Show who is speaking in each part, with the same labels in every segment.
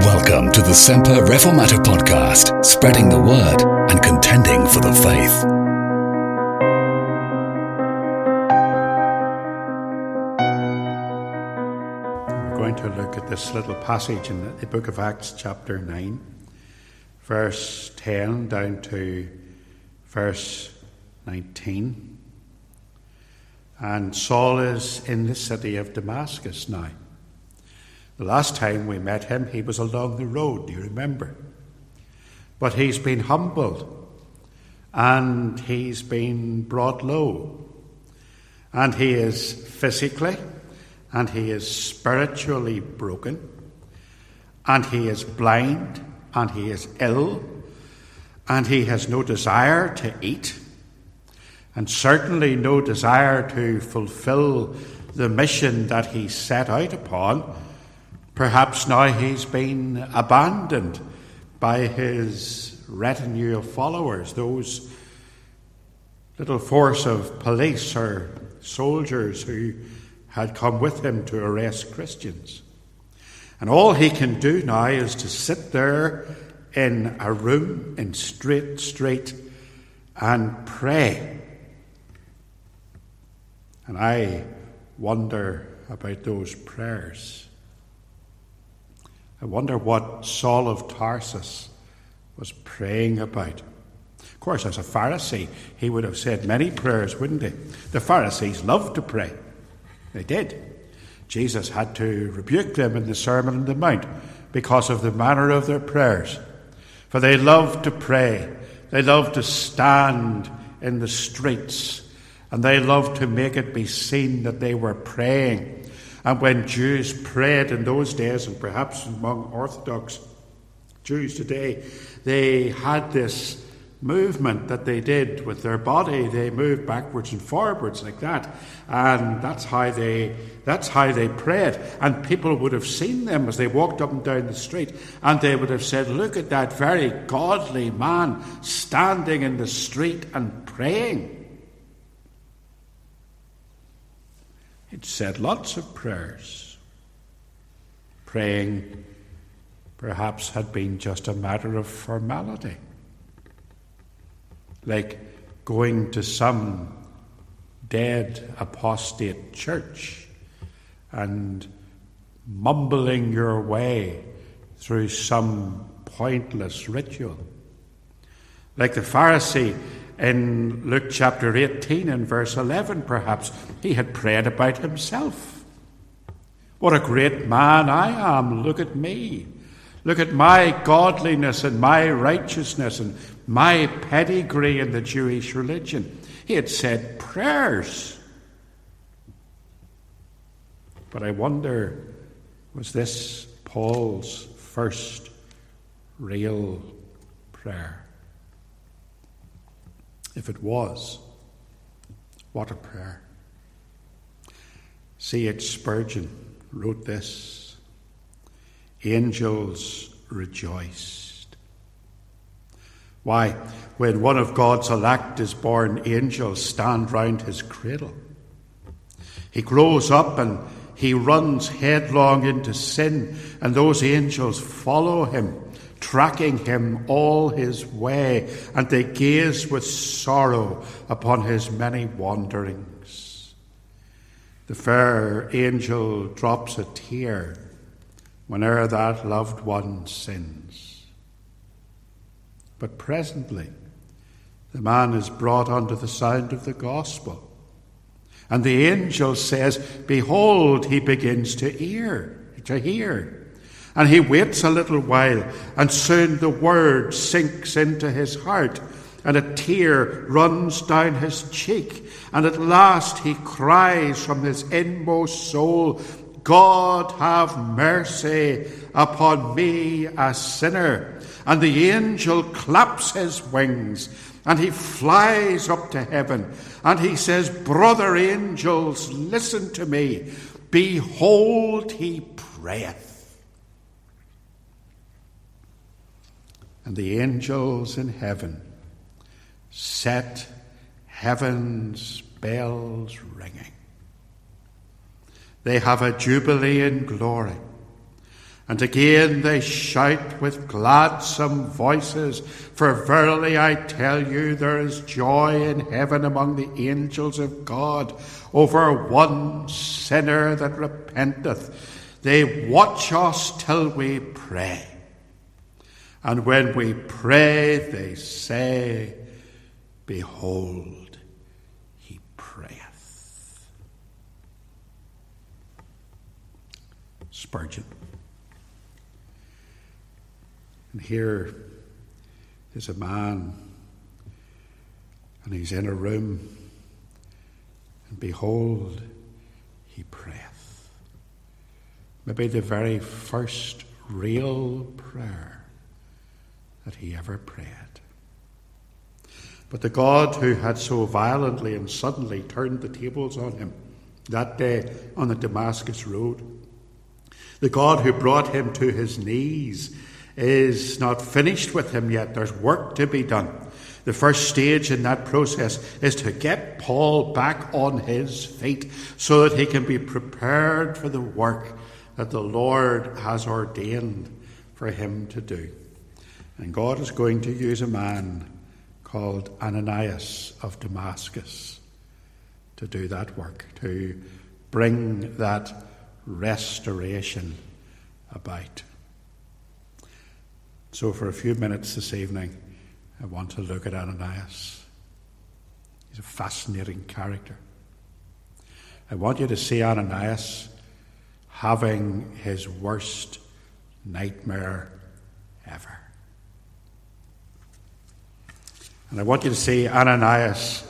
Speaker 1: Welcome to the Semper Reformata podcast, spreading the word and contending for the faith.
Speaker 2: We're going to look at this little passage in the book of Acts, chapter 9, verse 10 down to verse 19. And Saul is in the city of Damascus now. The last time we met him, he was along the road, do you remember? But he's been humbled and he's been brought low. And he is physically and he is spiritually broken and he is blind and he is ill and he has no desire to eat and certainly no desire to fulfill the mission that he set out upon Perhaps now he's been abandoned by his retinue of followers, those little force of police or soldiers who had come with him to arrest Christians. And all he can do now is to sit there in a room in Straight Street and pray. And I wonder about those prayers. I wonder what Saul of Tarsus was praying about. Of course, as a Pharisee, he would have said many prayers, wouldn't he? The Pharisees loved to pray. They did. Jesus had to rebuke them in the Sermon on the Mount because of the manner of their prayers. For they loved to pray, they loved to stand in the streets, and they loved to make it be seen that they were praying. And when Jews prayed in those days, and perhaps among Orthodox Jews today, they had this movement that they did with their body. They moved backwards and forwards like that, and that's how they that's how they prayed. And people would have seen them as they walked up and down the street, and they would have said, "Look at that very godly man standing in the street and praying." It said lots of prayers. Praying perhaps had been just a matter of formality, like going to some dead apostate church and mumbling your way through some pointless ritual. Like the Pharisee in Luke chapter 18 and verse 11, perhaps, he had prayed about himself. What a great man I am. Look at me. Look at my godliness and my righteousness and my pedigree in the Jewish religion. He had said prayers. But I wonder was this Paul's first real prayer? If it was, what a prayer. C.H. Spurgeon wrote this Angels rejoiced. Why, when one of God's elect is born, angels stand round his cradle. He grows up and he runs headlong into sin, and those angels follow him tracking him all his way, and they gaze with sorrow upon his many wanderings. The fair angel drops a tear whene'er that loved one sins. But presently, the man is brought under the sound of the gospel. And the angel says, Behold, he begins to hear, to hear. And he waits a little while, and soon the word sinks into his heart, and a tear runs down his cheek. And at last he cries from his inmost soul, God have mercy upon me, a sinner. And the angel claps his wings and he flies up to heaven and he says, Brother angels, listen to me. Behold, he prayeth. And the angels in heaven set heaven's bells ringing. They have a jubilee in glory, And again they shout with gladsome voices, For verily I tell you, there is joy in heaven among the angels of God over one sinner that repenteth. They watch us till we pray. And when we pray, they say, Behold, he prayeth. Spurgeon. And here is a man, and he's in a room, and behold, he prayeth. Maybe the very first real prayer that he ever prayed. But the God who had so violently and suddenly turned the tables on him that day on the Damascus road, the God who brought him to his knees is not finished with him yet. There's work to be done. The first stage in that process is to get Paul back on his feet so that he can be prepared for the work that the Lord has ordained for him to do. And God is going to use a man called Ananias of Damascus to do that work, to bring that restoration about. So, for a few minutes this evening, I want to look at Ananias. He's a fascinating character. I want you to see Ananias having his worst nightmare ever. And I want you to see Ananias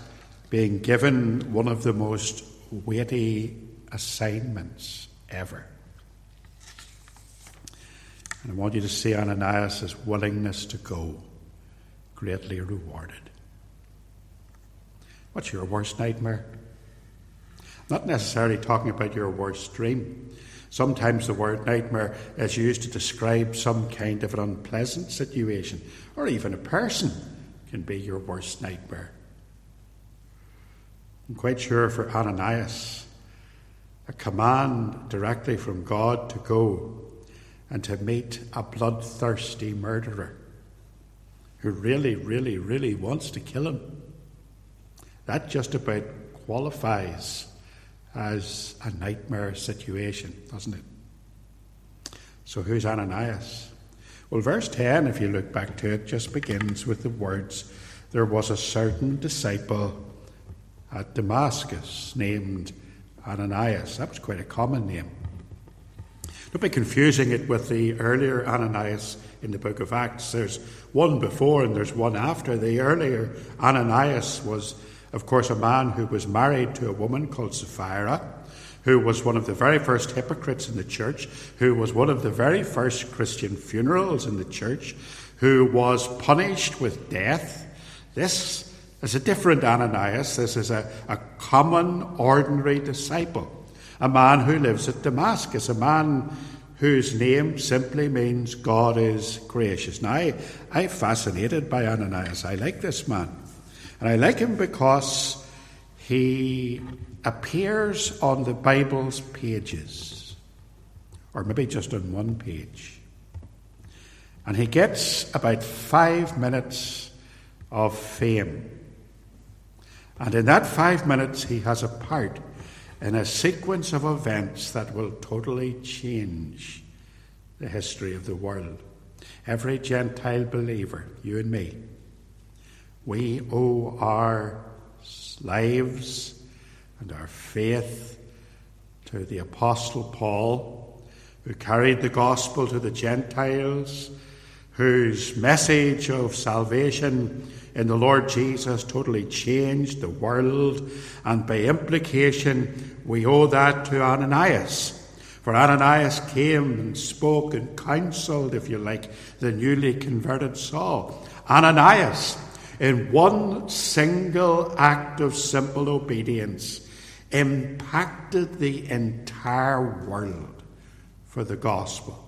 Speaker 2: being given one of the most weighty assignments ever. And I want you to see Ananias' willingness to go greatly rewarded. What's your worst nightmare? Not necessarily talking about your worst dream. Sometimes the word nightmare is used to describe some kind of an unpleasant situation, or even a person can be your worst nightmare. I'm quite sure for Ananias, a command directly from God to go and to meet a bloodthirsty murderer who really, really, really wants to kill him. That just about qualifies as a nightmare situation, doesn't it? So, who's Ananias? Well, verse 10, if you look back to it, just begins with the words There was a certain disciple at Damascus named Ananias. That was quite a common name. Don't be confusing it with the earlier Ananias in the book of Acts. There's one before and there's one after. The earlier Ananias was, of course, a man who was married to a woman called Sapphira, who was one of the very first hypocrites in the church, who was one of the very first Christian funerals in the church, who was punished with death. This is a different Ananias. This is a, a common, ordinary disciple a man who lives at Damascus, a man whose name simply means God is gracious. Now, I, I'm fascinated by Ananias. I like this man. And I like him because he appears on the Bible's pages, or maybe just on one page. And he gets about five minutes of fame. And in that five minutes, he has a part in a sequence of events that will totally change the history of the world. Every Gentile believer, you and me, we owe our lives and our faith to the Apostle Paul, who carried the gospel to the Gentiles, whose message of salvation in the Lord Jesus totally changed the world, and by implication, we owe that to Ananias. For Ananias came and spoke and counseled, if you like, the newly converted Saul. Ananias, in one single act of simple obedience, impacted the entire world for the gospel.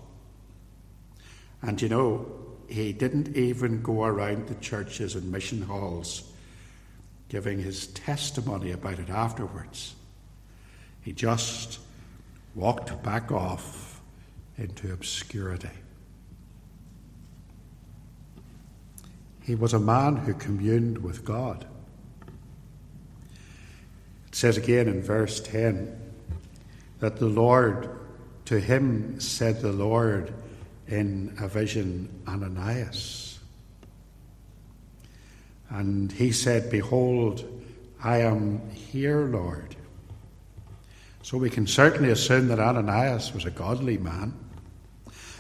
Speaker 2: And you know, he didn't even go around the churches and mission halls giving his testimony about it afterwards. He just walked back off into obscurity. He was a man who communed with God. Says again in verse 10 that the Lord, to him said the Lord in a vision, Ananias. And he said, Behold, I am here, Lord. So we can certainly assume that Ananias was a godly man,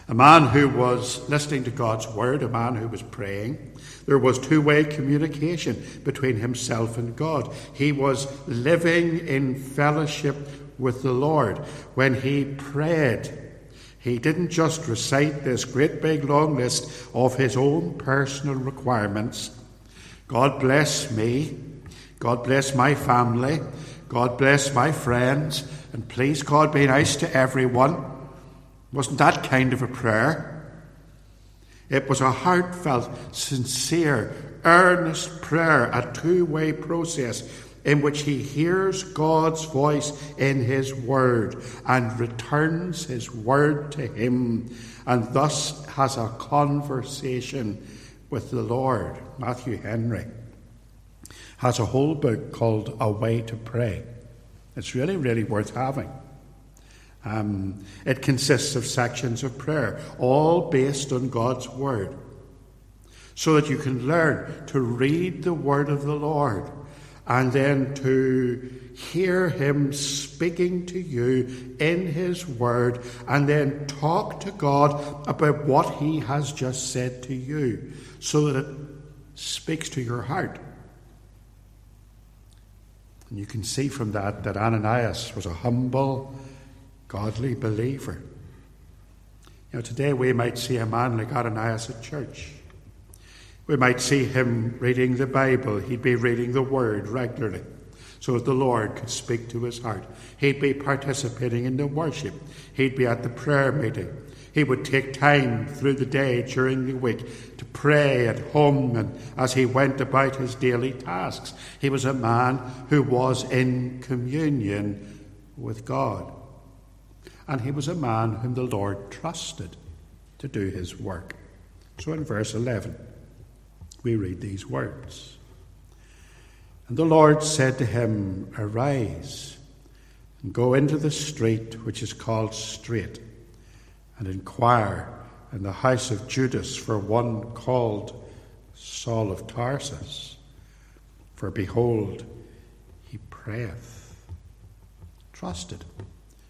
Speaker 2: a man who was listening to God's word, a man who was praying. There was two way communication between himself and God. He was living in fellowship with the Lord. When he prayed, he didn't just recite this great big long list of his own personal requirements. God bless me. God bless my family. God bless my friends. And please, God, be nice to everyone. Wasn't that kind of a prayer? It was a heartfelt, sincere, earnest prayer, a two way process in which he hears God's voice in his word and returns his word to him and thus has a conversation with the Lord. Matthew Henry has a whole book called A Way to Pray. It's really, really worth having. Um, it consists of sections of prayer, all based on God's Word, so that you can learn to read the Word of the Lord and then to hear Him speaking to you in His Word, and then talk to God about what He has just said to you, so that it speaks to your heart. And you can see from that that Ananias was a humble, godly believer. You know, today we might see a man like Ananias at church. We might see him reading the Bible. He'd be reading the Word regularly so that the Lord could speak to his heart. He'd be participating in the worship. He'd be at the prayer meeting. He would take time through the day during the week to pray at home and as he went about his daily tasks. He was a man who was in communion with God. And he was a man whom the Lord trusted to do his work. So in verse 11, we read these words And the Lord said to him, Arise and go into the street which is called Straight and inquire in the house of Judas for one called Saul of Tarsus. For behold, he prayeth, trusted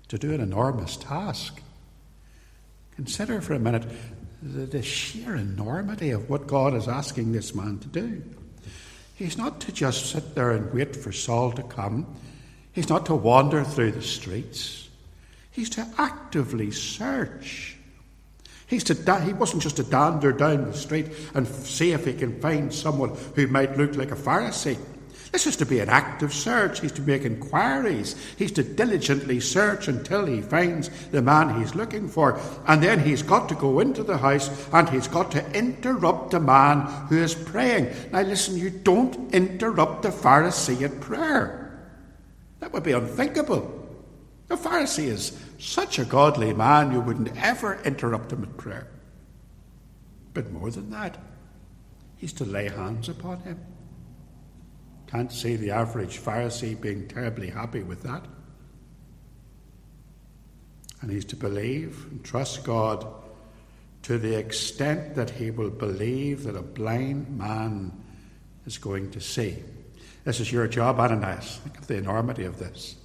Speaker 2: to do an enormous task. Consider for a minute the, the sheer enormity of what God is asking this man to do. He's not to just sit there and wait for Saul to come. He's not to wander through the streets. He's to actively search. He's to da- he wasn't just to dander down the street and see if he can find someone who might look like a Pharisee. This is to be an active search. He's to make inquiries. He's to diligently search until he finds the man he's looking for. And then he's got to go into the house and he's got to interrupt the man who is praying. Now, listen, you don't interrupt the Pharisee at prayer. That would be unthinkable. The Pharisee is such a godly man, you wouldn't ever interrupt him at prayer. But more than that, he's to lay hands upon him. Can't see the average Pharisee being terribly happy with that. And he's to believe and trust God to the extent that he will believe that a blind man is going to see. This is your job, Ananias. Think of the enormity of this.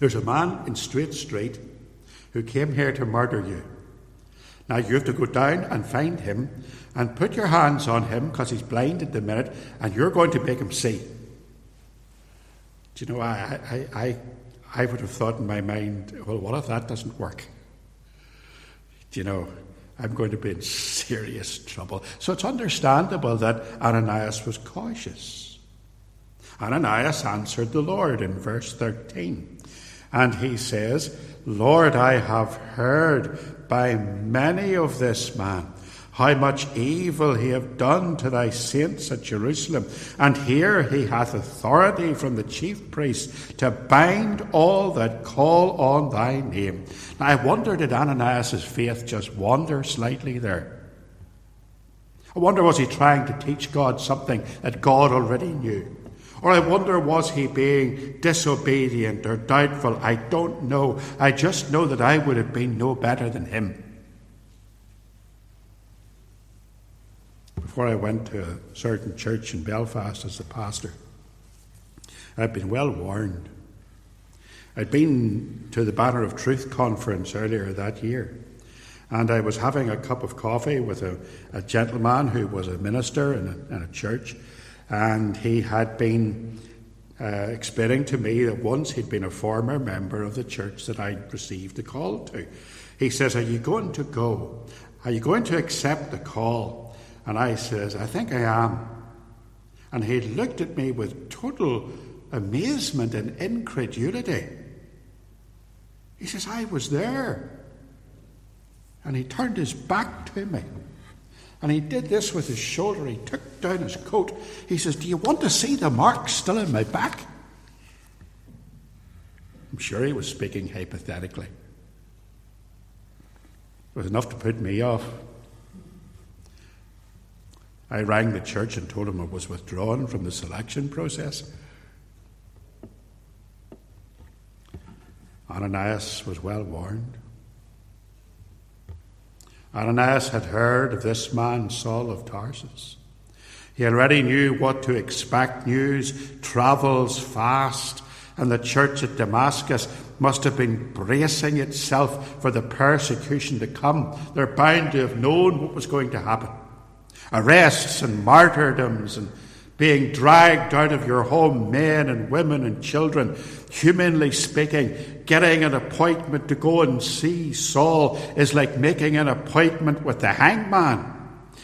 Speaker 2: There's a man in Straight Street who came here to murder you. Now you have to go down and find him and put your hands on him because he's blind at the minute and you're going to make him see. Do you know, I, I, I, I would have thought in my mind, well, what if that doesn't work? Do you know, I'm going to be in serious trouble. So it's understandable that Ananias was cautious. Ananias answered the Lord in verse 13. And he says, Lord, I have heard by many of this man how much evil he have done to thy saints at Jerusalem. And here he hath authority from the chief priests to bind all that call on thy name. Now I wonder, did Ananias' faith just wander slightly there? I wonder, was he trying to teach God something that God already knew? Or I wonder, was he being disobedient or doubtful? I don't know. I just know that I would have been no better than him. before I went to a certain church in Belfast as a pastor, I'd been well warned. I'd been to the Banner of Truth conference earlier that year, and I was having a cup of coffee with a, a gentleman who was a minister in a, in a church, and he had been uh, explaining to me that once he'd been a former member of the church that I'd received a call to. He says, Are you going to go? Are you going to accept the call? And I says, I think I am. And he looked at me with total amazement and incredulity. He says, I was there. And he turned his back to me. And he did this with his shoulder. He took down his coat. He says, Do you want to see the marks still in my back? I'm sure he was speaking hypothetically. It was enough to put me off. I rang the church and told them I was withdrawn from the selection process. Ananias was well warned. Ananias had heard of this man, Saul of Tarsus. He already knew what to expect. News travels fast, and the church at Damascus must have been bracing itself for the persecution to come. They're bound to have known what was going to happen arrests and martyrdoms and being dragged out of your home, men and women and children, humanly speaking, getting an appointment to go and see Saul is like making an appointment with the hangman.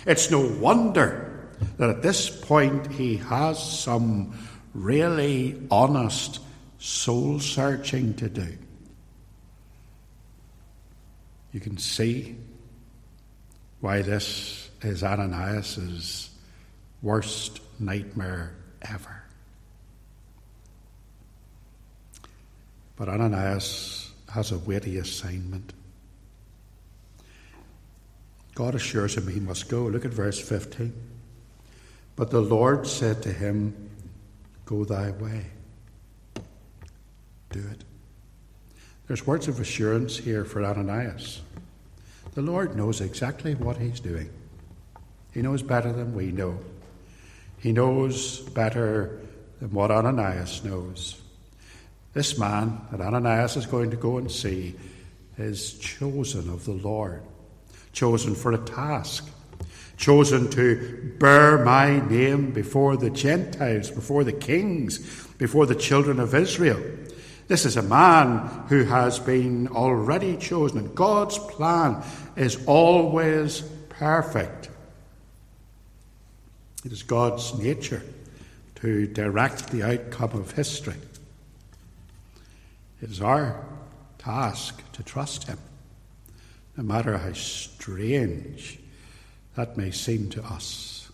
Speaker 2: It's no wonder that at this point he has some really honest soul searching to do. You can see why this is Ananias' worst nightmare ever. But Ananias has a weighty assignment. God assures him he must go. Look at verse 15. But the Lord said to him, Go thy way. Do it. There's words of assurance here for Ananias. The Lord knows exactly what he's doing. He knows better than we know. He knows better than what Ananias knows. This man that Ananias is going to go and see is chosen of the Lord, chosen for a task, chosen to bear my name before the Gentiles, before the kings, before the children of Israel. This is a man who has been already chosen, and God's plan is always perfect. It is God's nature to direct the outcome of history. It is our task to trust Him, no matter how strange that may seem to us.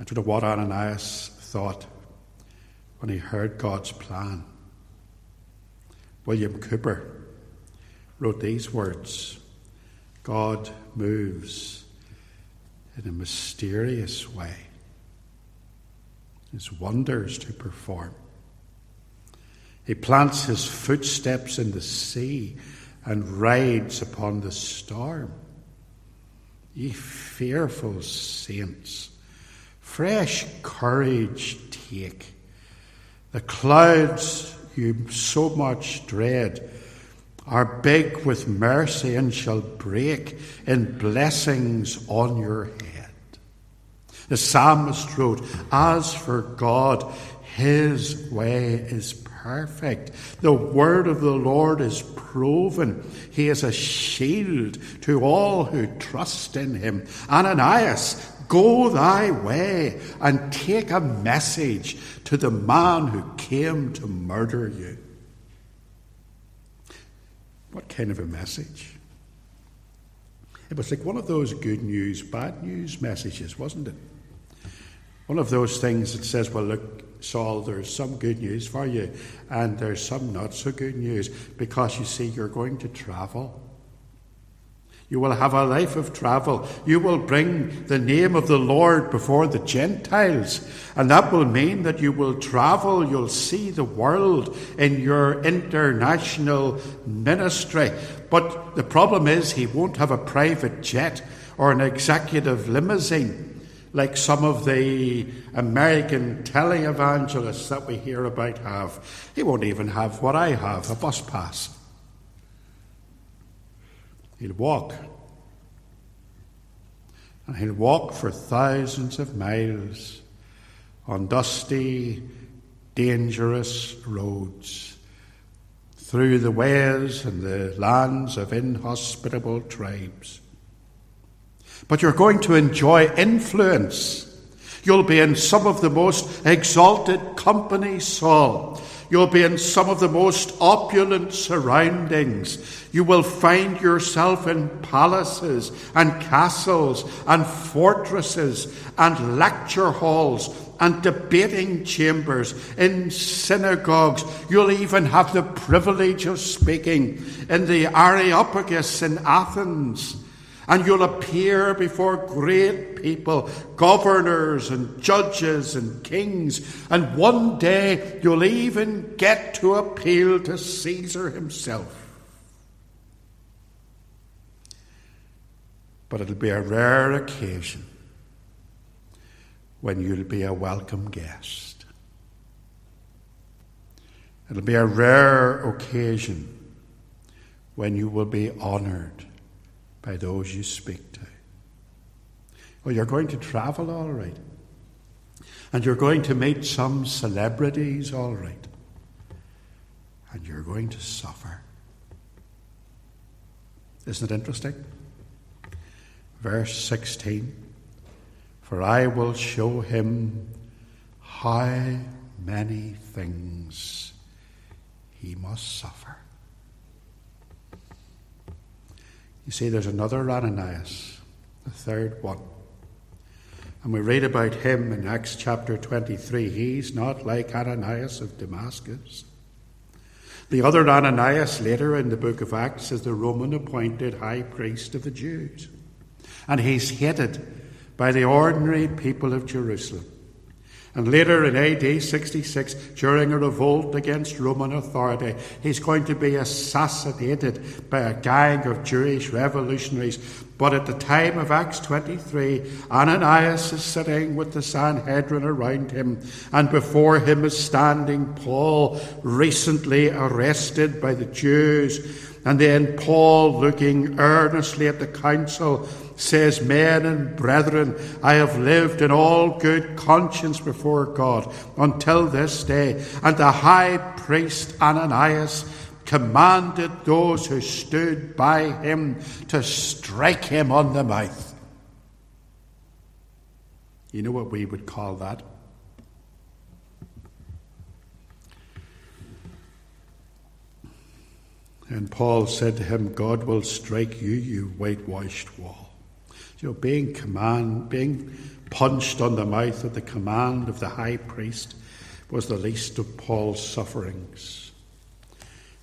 Speaker 2: I don't know what Ananias thought when he heard God's plan. William Cowper wrote these words God moves in a mysterious way. His wonders to perform. He plants his footsteps in the sea and rides upon the storm. Ye fearful saints, fresh courage take. The clouds you so much dread are big with mercy and shall break in blessings on your head. The psalmist wrote, As for God, his way is perfect. The word of the Lord is proven. He is a shield to all who trust in him. Ananias, go thy way and take a message to the man who came to murder you. What kind of a message? It was like one of those good news, bad news messages, wasn't it? One of those things that says, well, look, Saul, there's some good news for you, and there's some not so good news, because you see, you're going to travel. You will have a life of travel. You will bring the name of the Lord before the Gentiles. And that will mean that you will travel. You'll see the world in your international ministry. But the problem is, he won't have a private jet or an executive limousine like some of the American televangelists that we hear about have. He won't even have what I have a bus pass. He'll walk. And he'll walk for thousands of miles on dusty, dangerous roads, through the ways and the lands of inhospitable tribes. But you're going to enjoy influence. You'll be in some of the most exalted company, Saul. You'll be in some of the most opulent surroundings. You will find yourself in palaces and castles and fortresses and lecture halls and debating chambers, in synagogues. You'll even have the privilege of speaking in the Areopagus in Athens and you'll appear before great people, governors and judges and kings, and one day you'll even get to appeal to Caesar himself. But it'll be a rare occasion when you'll be a welcome guest. It'll be a rare occasion when you will be honoured by those you speak to. Well, you're going to travel all right. And you're going to meet some celebrities all right. And you're going to suffer. Isn't it interesting? Verse 16 For I will show him how many things he must suffer. You see, there's another Ananias, the third one. And we read about him in Acts chapter 23. He's not like Ananias of Damascus. The other Ananias later in the book of Acts is the Roman appointed high priest of the Jews. And he's hated by the ordinary people of Jerusalem. And later in AD 66, during a revolt against Roman authority, he's going to be assassinated by a gang of Jewish revolutionaries. But at the time of Acts 23, Ananias is sitting with the Sanhedrin around him, and before him is standing Paul, recently arrested by the Jews. And then Paul, looking earnestly at the council, says, Men and brethren, I have lived in all good conscience before God until this day. And the high priest Ananias commanded those who stood by him to strike him on the mouth. You know what we would call that? And Paul said to him, God will strike you, you whitewashed wall. You know, being command, being punched on the mouth at the command of the high priest was the least of Paul's sufferings.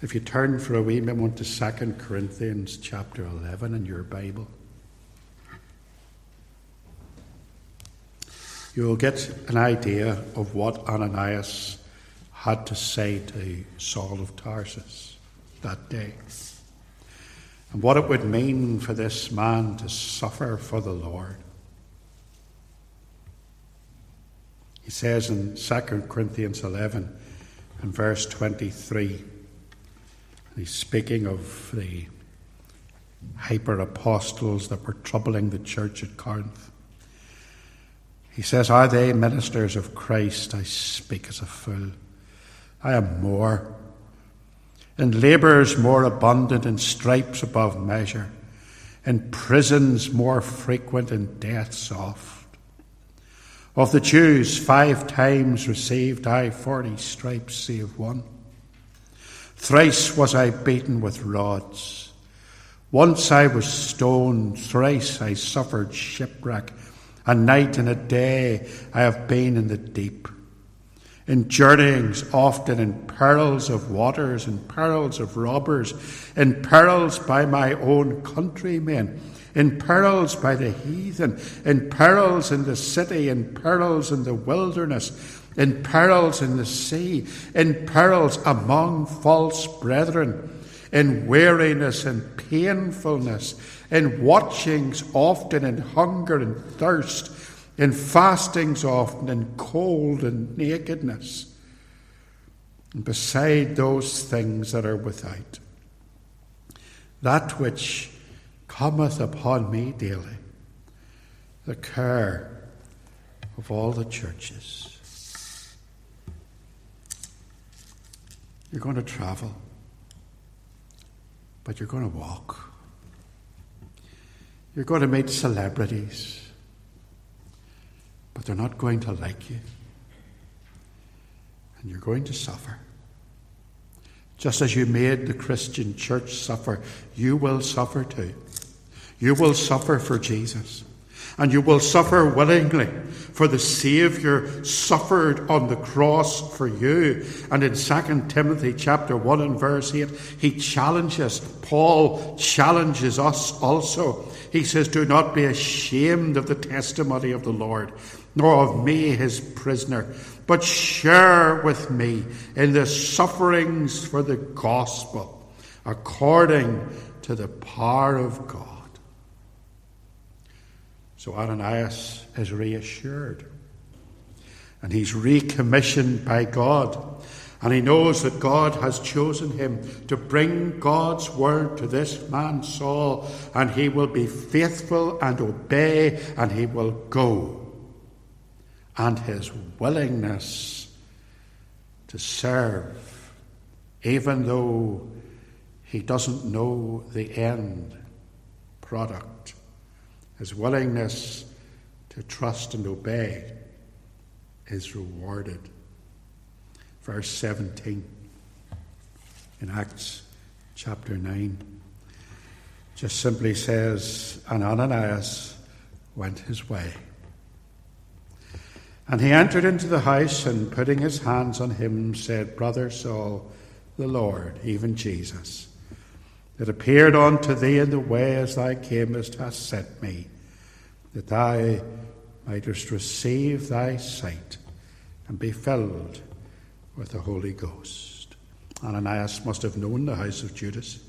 Speaker 2: If you turn for a wee moment to 2 Corinthians chapter 11 in your Bible, you'll get an idea of what Ananias had to say to Saul of Tarsus that day and what it would mean for this man to suffer for the Lord. He says in 2 Corinthians 11 and verse 23, he's speaking of the hyper apostles that were troubling the church at Corinth. He says, Are they ministers of Christ? I speak as a fool. I am more in labours more abundant, in stripes above measure, in prisons more frequent, in deaths oft. Of the Jews, five times received I forty stripes, save one. Thrice was I beaten with rods. Once I was stoned, thrice I suffered shipwreck. A night and a day I have been in the deep. In journeyings often, in perils of waters, in perils of robbers, in perils by my own countrymen, in perils by the heathen, in perils in the city, in perils in the wilderness, in perils in the sea, in perils among false brethren, in weariness and painfulness, in watchings often, in hunger and thirst in fastings often, in cold and nakedness, and beside those things that are without. That which cometh upon me daily, the care of all the churches. You're going to travel, but you're going to walk. You're going to meet celebrities but they're not going to like you. And you're going to suffer. Just as you made the Christian church suffer, you will suffer too. You will suffer for Jesus. And you will suffer willingly, for the Saviour suffered on the cross for you. And in 2 Timothy chapter 1 and verse 8, he challenges, Paul challenges us also. He says, Do not be ashamed of the testimony of the Lord, nor of me, his prisoner, but share with me in the sufferings for the gospel, according to the power of God. So Ananias is reassured, and he's recommissioned by God. And he knows that God has chosen him to bring God's word to this man Saul, and he will be faithful and obey, and he will go. And his willingness to serve, even though he doesn't know the end product, his willingness to trust and obey is rewarded. Verse 17 in Acts chapter 9 just simply says, And Ananias went his way. And he entered into the house and putting his hands on him said, Brother Saul, the Lord, even Jesus, that appeared unto thee in the way as thou camest, hath sent me, that thou mightest receive thy sight and be filled with the Holy Ghost. Ananias must have known the house of Judas.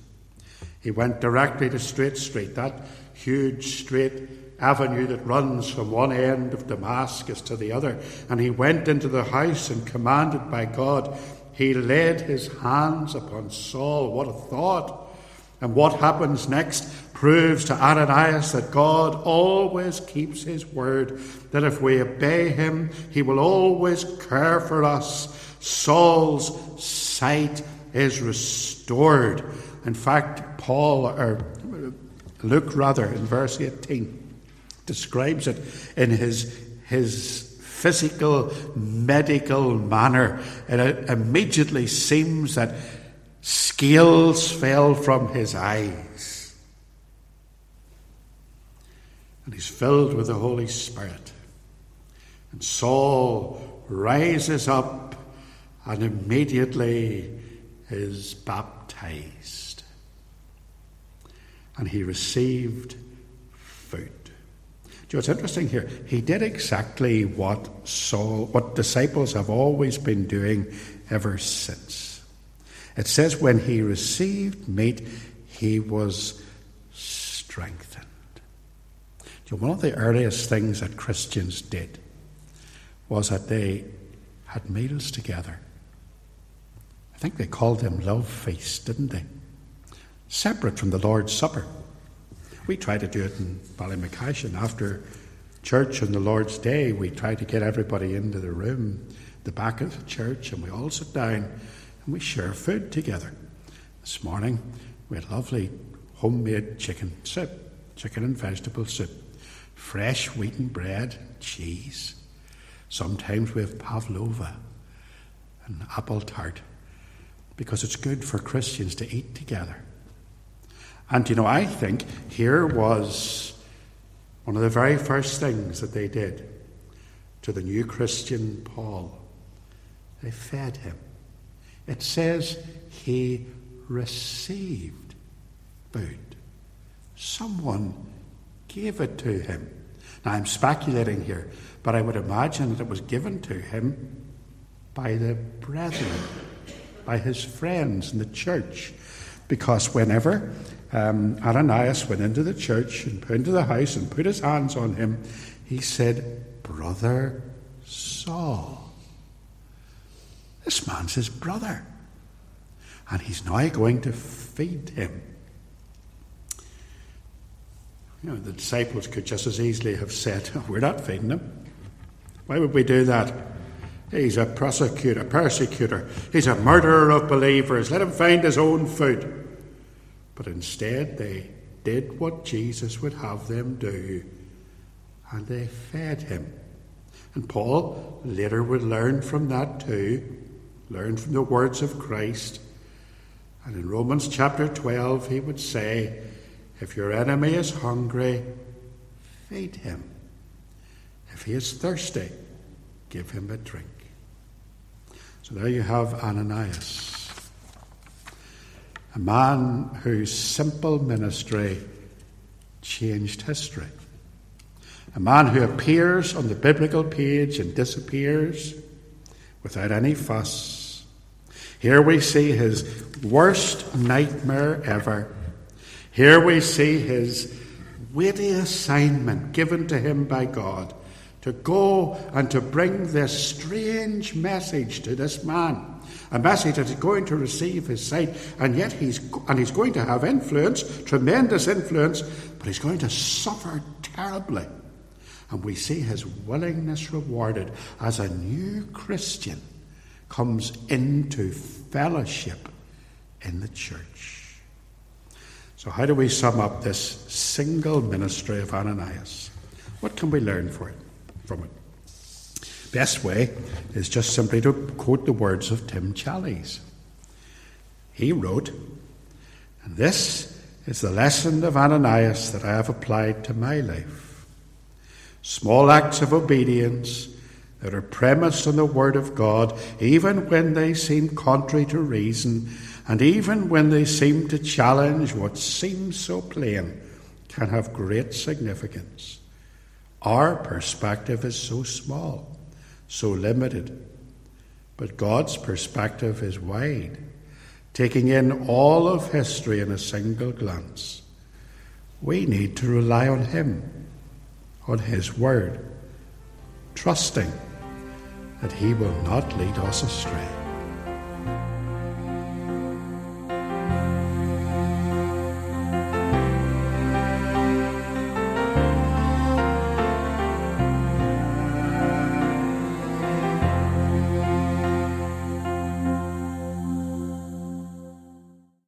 Speaker 2: He went directly to Straight Street, that huge straight avenue that runs from one end of Damascus to the other. And he went into the house and commanded by God, he laid his hands upon Saul. What a thought! And what happens next proves to Ananias that God always keeps his word, that if we obey him, he will always care for us. Saul's sight is restored. In fact, Paul, or Luke rather, in verse 18, describes it in his, his physical, medical manner. It immediately seems that scales fell from his eyes. And he's filled with the Holy Spirit. And Saul rises up and immediately is baptized. And he received food. Do You know, it's interesting here. He did exactly what Saul, what disciples have always been doing ever since. It says, when he received meat, he was strengthened. One of the earliest things that Christians did was that they had meals together. I think they called them love feasts, didn't they? Separate from the Lord's Supper. We try to do it in Ballymacashin after church on the Lord's Day. We try to get everybody into the room, the back of the church, and we all sit down and we share food together. This morning we had lovely homemade chicken soup, chicken and vegetable soup, fresh wheaten bread, cheese. Sometimes we have pavlova and apple tart because it's good for Christians to eat together. And you know, I think here was one of the very first things that they did to the new Christian Paul. They fed him. It says he received food. Someone gave it to him. Now, I'm speculating here, but I would imagine that it was given to him by the brethren, by his friends in the church. Because whenever um, Ananias went into the church and into the house and put his hands on him, he said, Brother Saul. This man's his brother. And he's now going to feed him. You know, the disciples could just as easily have said, We're not feeding him. Why would we do that? He's a prosecutor, persecutor. He's a murderer of believers. Let him find his own food. But instead, they did what Jesus would have them do, and they fed him. And Paul later would learn from that too, learn from the words of Christ. And in Romans chapter 12, he would say, If your enemy is hungry, feed him. If he is thirsty, give him a drink. So there you have Ananias, a man whose simple ministry changed history, a man who appears on the biblical page and disappears without any fuss. Here we see his worst nightmare ever. Here we see his weighty assignment given to him by God to go and to bring this strange message to this man. A message that is going to receive his sight, and yet he's and he's going to have influence, tremendous influence, but he's going to suffer terribly. And we see his willingness rewarded as a new Christian comes into fellowship in the church. So, how do we sum up this single ministry of Ananias? What can we learn it? from it. Best way is just simply to quote the words of Tim Challies. He wrote, and this is the lesson of Ananias that I have applied to my life. Small acts of obedience that are premised on the Word of God, even when they seem contrary to reason, and even when they seem to challenge what seems so plain, can have great significance. Our perspective is so small, so limited. But God's perspective is wide, taking in all of history in a single glance. We need to rely on Him, on His Word, trusting that He will not lead us astray.